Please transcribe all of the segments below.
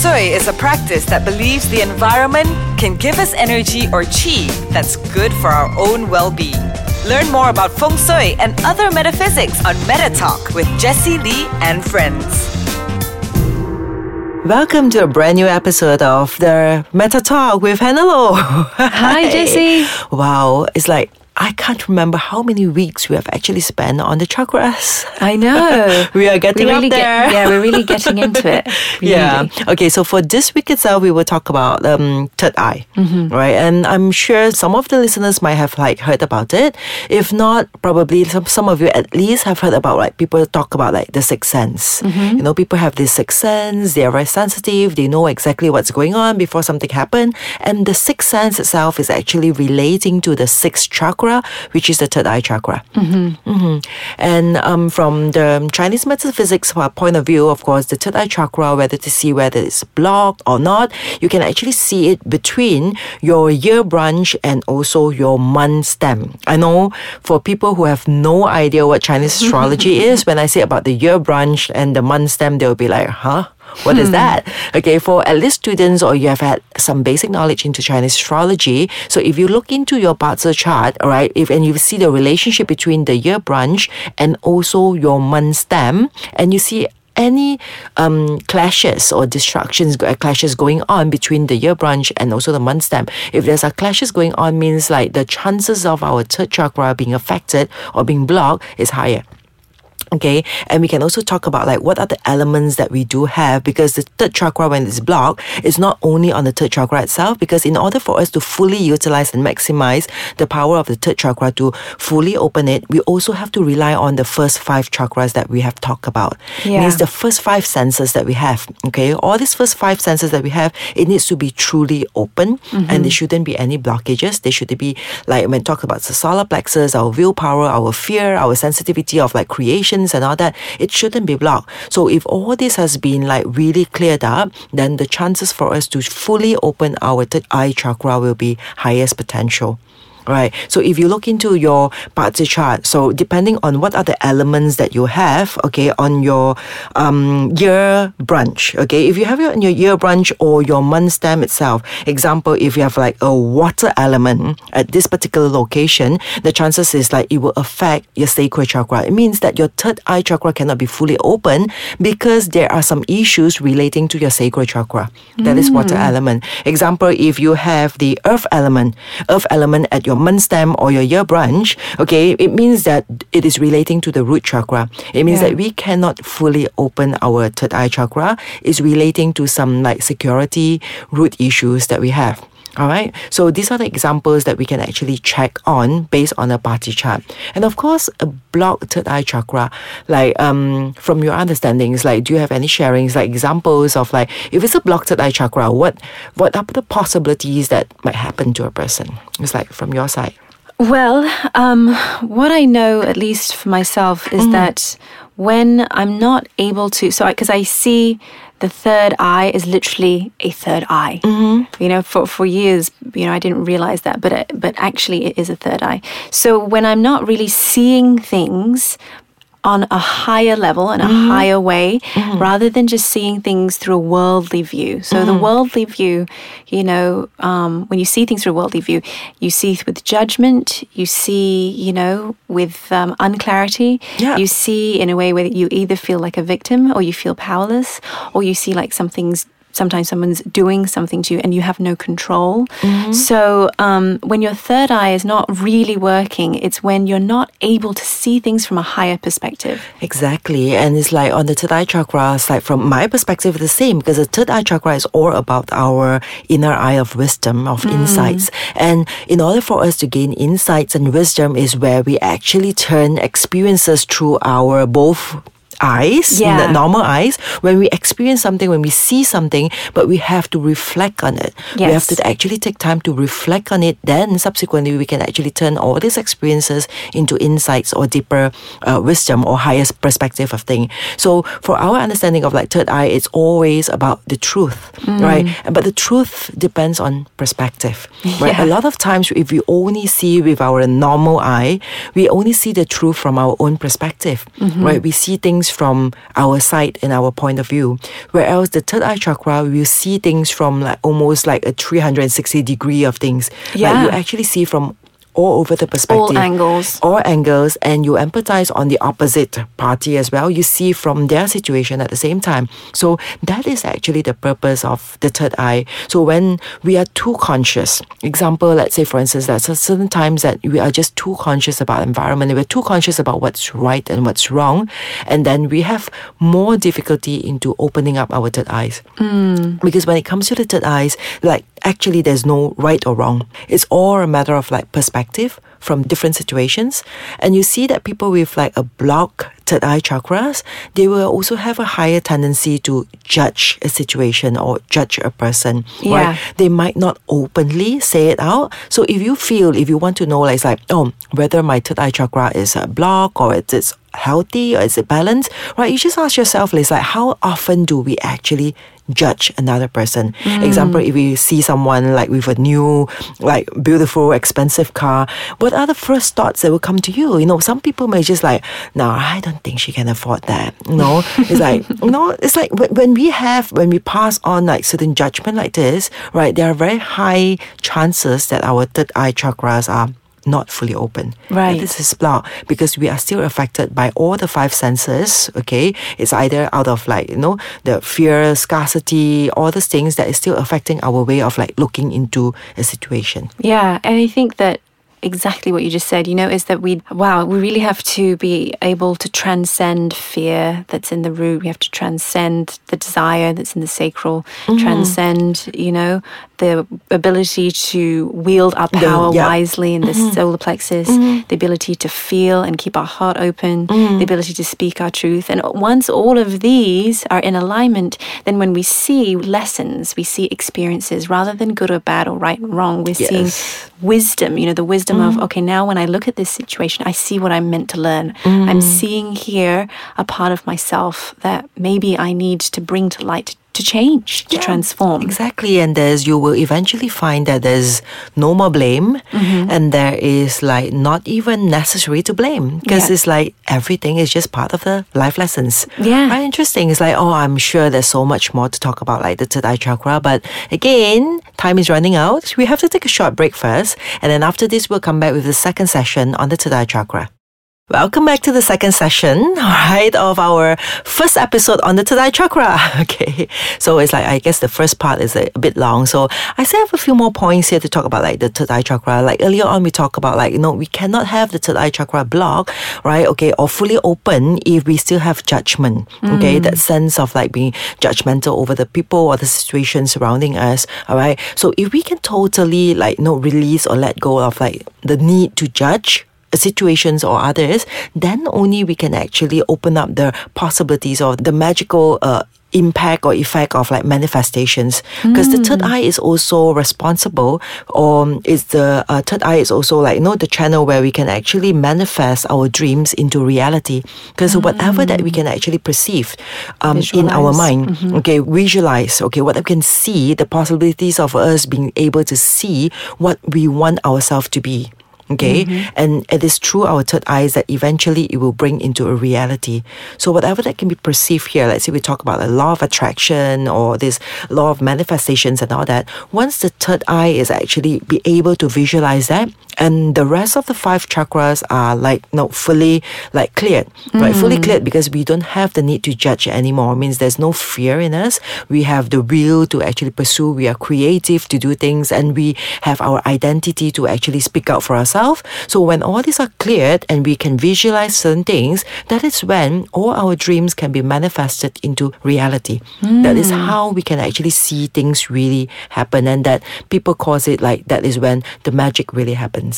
Feng shui is a practice that believes the environment can give us energy or chi that's good for our own well being. Learn more about Feng Shui and other metaphysics on Meta Talk with Jesse Lee and friends. Welcome to a brand new episode of the Meta Talk with Hannah Hi, Jesse. Wow, it's like I can't remember how many weeks we have actually spent on the chakras. I know. we are getting we really up there. Get, yeah, we're really getting into it. Really. Yeah. Okay. So for this week itself, we will talk about um, third eye, Mm-hmm. right? And I'm sure some of the listeners might have like heard about it. If not, probably some some of you at least have heard about like people talk about like the sixth sense. Mm-hmm. You know, people have this sixth sense. They are very sensitive. They know exactly what's going on before something happens. And the sixth sense itself is actually relating to the sixth chakra, which is the third eye chakra. Mm-hmm. And um, from the Chinese metaphysics point of view, of course, the third eye chakra, whether to see whether it's blocked or not, you can actually see it between your year branch and also your month stem. I know for people who have no idea what Chinese astrology is, when I say about the year branch and the month stem, they'll be like, huh? What is that? Okay, for at least students or you have had some basic knowledge into Chinese astrology. So if you look into your Bazi chart, all right, if and you see the relationship between the year branch and also your month stem, and you see any um, clashes or distractions, uh, clashes going on between the year branch and also the month stem. If there's a clashes going on, means like the chances of our third chakra being affected or being blocked is higher. Okay, and we can also talk about like what are the elements that we do have because the third chakra, when it's blocked, is not only on the third chakra itself. Because in order for us to fully utilize and maximize the power of the third chakra to fully open it, we also have to rely on the first five chakras that we have talked about. Yeah. Means the first five senses that we have. Okay, all these first five senses that we have, it needs to be truly open, and mm-hmm. there shouldn't be any blockages. There should be like when talk about the solar plexus, our willpower, our fear, our sensitivity of like and all that, it shouldn't be blocked. So if all this has been like really cleared up, then the chances for us to fully open our third eye chakra will be highest potential. Right. So if you look into your Bazi chart, so depending on what are the elements that you have, okay, on your um, year branch, okay, if you have it on your year branch or your month stem itself, example, if you have like a water element at this particular location, the chances is like it will affect your sacral chakra. It means that your third eye chakra cannot be fully open because there are some issues relating to your sacral chakra. That is water element. Example, if you have the earth element, earth element at your month stem or your year branch, okay, it means that it is relating to the root chakra. It means Yeah. that we cannot fully open our third eye chakra. It's relating to some like security root issues that we have. All right. So these are the examples that we can actually check on based on a Bazi chart. And of course, a blocked third eye chakra, like um from your understandings, like do you have any sharings, like examples of like if it's a blocked third eye chakra, what what are the possibilities that might happen to a person? It's like from your side. Well, um, what I know, at least for myself, is that when I'm not able to, so because I, see the third eye is literally a third eye. Mm-hmm. You know, for, for years, you know, I didn't realize that, but it, but actually, it is a third eye. So when I'm not really seeing things on a higher level and a higher way rather than just seeing things through a worldly view. So the worldly view, you know, um, when you see things through a worldly view, you see with judgment, you see, you know, with um, unclarity, Yeah. you see in a way where you either feel like a victim or you feel powerless or you see like something's sometimes someone's doing something to you and you have no control. So um, when your third eye is not really working, it's when you're not able to see things from a higher perspective. Exactly. And it's like on the third eye chakra, it's like from my perspective, the same because the third eye chakra is all about our inner eye of wisdom, of insights. And in order for us to gain insights and wisdom is where we actually turn experiences through our both eyes, Yeah. normal eyes, when we experience something, when we see something, but we have to reflect on it. We have to actually take time to reflect on it. Then subsequently, we can actually turn all these experiences into insights or deeper uh, wisdom or highest perspective of thing. So for our understanding of like third eye, it's always about the truth, right? But the truth depends on perspective, right? A lot of times, if we only see with our normal eye, we only see the truth from our own perspective, right? We see things things from our side and our point of view. Whereas the third eye chakra, we see things from like almost like a 360 degree of things. Like Yeah. you actually see from all over the perspective. all angles. All angles, and you empathize on the opposite party as well. You see from their situation at the same time. So that is actually the purpose of the third eye. So when we are too conscious, example, let's say for instance, there's certain times that we are just too conscious about environment, we're too conscious about what's right and what's wrong, and then we have more difficulty into opening up our third eyes. Hmm. Because when it comes to the third eyes, like actually there's no right or wrong. It's all a matter of like perspective from different situations. And you see that people with like a block third eye chakras, they will also have a higher tendency to judge a situation or judge a person. Yeah. Right? They might not openly say it out. So if you feel, if you want to know, like, it's like, oh, whether my third eye chakra is a block or it's, it's healthy or is it balanced, right? You just ask yourself, it's like, how often do we actually judge another person? Mm. Example, if you see someone like with a new, like beautiful, expensive car, what are the first thoughts that will come to you? You know, some people may just like, no, I don't think she can afford that. You know, it's like, you know, it's like when when we have, when we pass on like certain judgment like this, right, there are very high chances that our third eye chakras are not fully open. Right. This is blocked because we are still affected by all the five senses. Okay. It's either out of like, you know, the fear, scarcity, all these things that is still affecting our way of like looking into a situation. Yeah, and I think that exactly what you just said, you know, is that we, wow, we really have to be able to transcend fear that's in the root. We have to transcend the desire that's in the sacral, mm. transcend, you know, the ability to wield our power yeah. wisely in the mm-hmm. solar plexus, mm-hmm. the ability to feel and keep our heart open, mm. the ability to speak our truth. And once all of these are in alignment, then when we see lessons, we see experiences rather than good or bad or right and wrong, we're seeing Yes. Wisdom, you know, the wisdom of, mm. okay, now when I look at this situation, I see what I'm meant to learn. I'm mm. seeing here a part of myself that maybe I need to bring to light to change, to Yeah, transform. Exactly. And there's, you will eventually find that there's no more blame Mm-hmm. and there is like not even necessary to blame because Yeah. it's like everything is just part of the life lessons. Yeah. Right. Interesting. It's like, oh, I'm sure there's so much more to talk about like the third eye chakra. But again, time is running out. We have to take a short break first. And then after this, we'll come back with the second session on the third eye chakra. Welcome back to the second session, all right, of our first episode on the third eye chakra. Okay, so it's like I guess the first part is a, bit long, so I still have a few more points here to talk about like the third eye chakra. Like earlier on, we talked about like you know we cannot have the third eye chakra block, right? Okay, or fully open if we still have judgment. Okay, mm. that sense of like being judgmental over the people or the situation surrounding us. All right, so if we can totally like you know release or let go of like the need to judge situations or others, then only we can actually open up the possibilities of the magical uh, impact or effect of like manifestations. Because the third eye is also responsible or is the uh, third eye is also like you know the channel where we can actually manifest our dreams into reality. Because whatever that we can actually perceive um, in our mind okay visualize okay what we can see the possibilities of us being able to see what we want ourselves to be Okay, mm-hmm. and it is through our third eyes that eventually it will bring into a reality. So whatever that can be perceived here, let's say we talk about the law of attraction or this law of manifestations and all that. Once the third eye is actually be able to visualize that, and the rest of the five chakras are like no fully like cleared, right? Fully mm. cleared because we don't have the need to judge anymore. It means there's no fear in us. We have the will to actually pursue. We are creative to do things, and we have our identity to actually speak out for ourselves. So when all these are cleared and we can visualize certain things, that is when all our dreams can be manifested into reality. That is mm. how we can actually see things really happen, and that people cause it like that is when the magic really happens.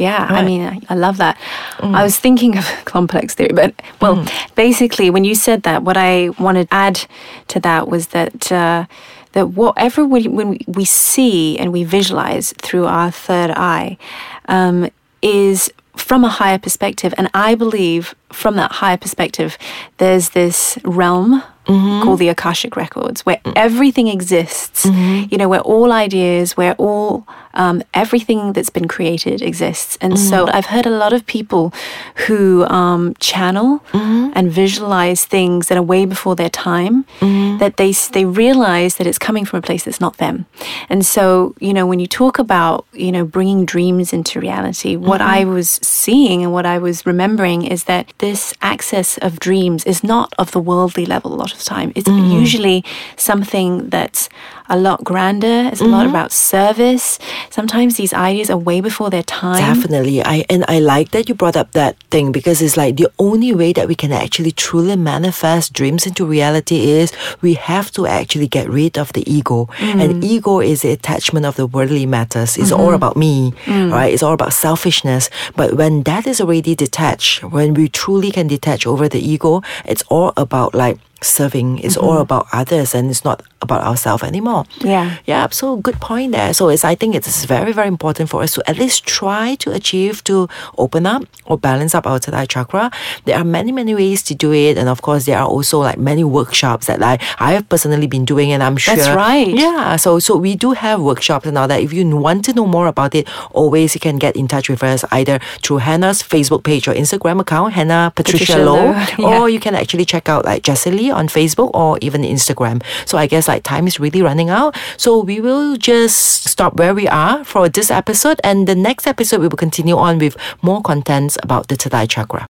Yeah, I mean, I, love that. I was thinking of complex theory, but well, basically, when you said that, what I wanted to add to that was that uh, that whatever we, when we see and we visualize through our third eye um, is from a higher perspective, and I believe from that higher perspective, there's this realm Mm-hmm. called the Akashic Records, where Mm. everything exists. Mm-hmm. You know, where all ideas, where all um, everything that's been created exists. And so Mm. I've heard a lot of people who um, channel Mm-hmm. and visualize things that are way before their time. Mm-hmm. That they they realize that it's coming from a place that's not them. And so you know, when you talk about you know bringing dreams into reality, what I Mm-hmm. was seeing and what I was remembering is that this access of dreams is not of the worldly level a lot of time. It's Mm-hmm. usually something that's a lot grander. It's a lot Mm-hmm. about service. Sometimes these ideas are way before their time. Definitely. I and I like that you brought up that thing because it's like the only way that we can actually truly manifest dreams into reality is we have to actually get rid of the ego. And mm. ego is the attachment of the worldly matters. It's all mm-hmm. about me, mm. right? It's all about selfishness. But when that is already detached, when we truly can detach over the ego, it's all about like serving. It's all mm-hmm. about others and it's not about ourselves anymore. Yeah. Yeah, so good point there. So it's I think it's very, very important for us to at least try to achieve to open up or balance up our third eye chakra. There are many, many ways to do it. And of course there are also like many workshops that I, I have personally been doing and I'm sure That's right. Yeah. So so we do have workshops and all that. If you want to know more about it, always you can get in touch with us either through Hannah's Facebook page or Instagram account, Hannah Patricia, Patricia Low, Low, yeah. or you can actually check out like Jessie Lee on Facebook or even Instagram. So I guess like time is really running out. So we will just stop where we are for this episode and the next episode we will continue on with more contents about the third chakra.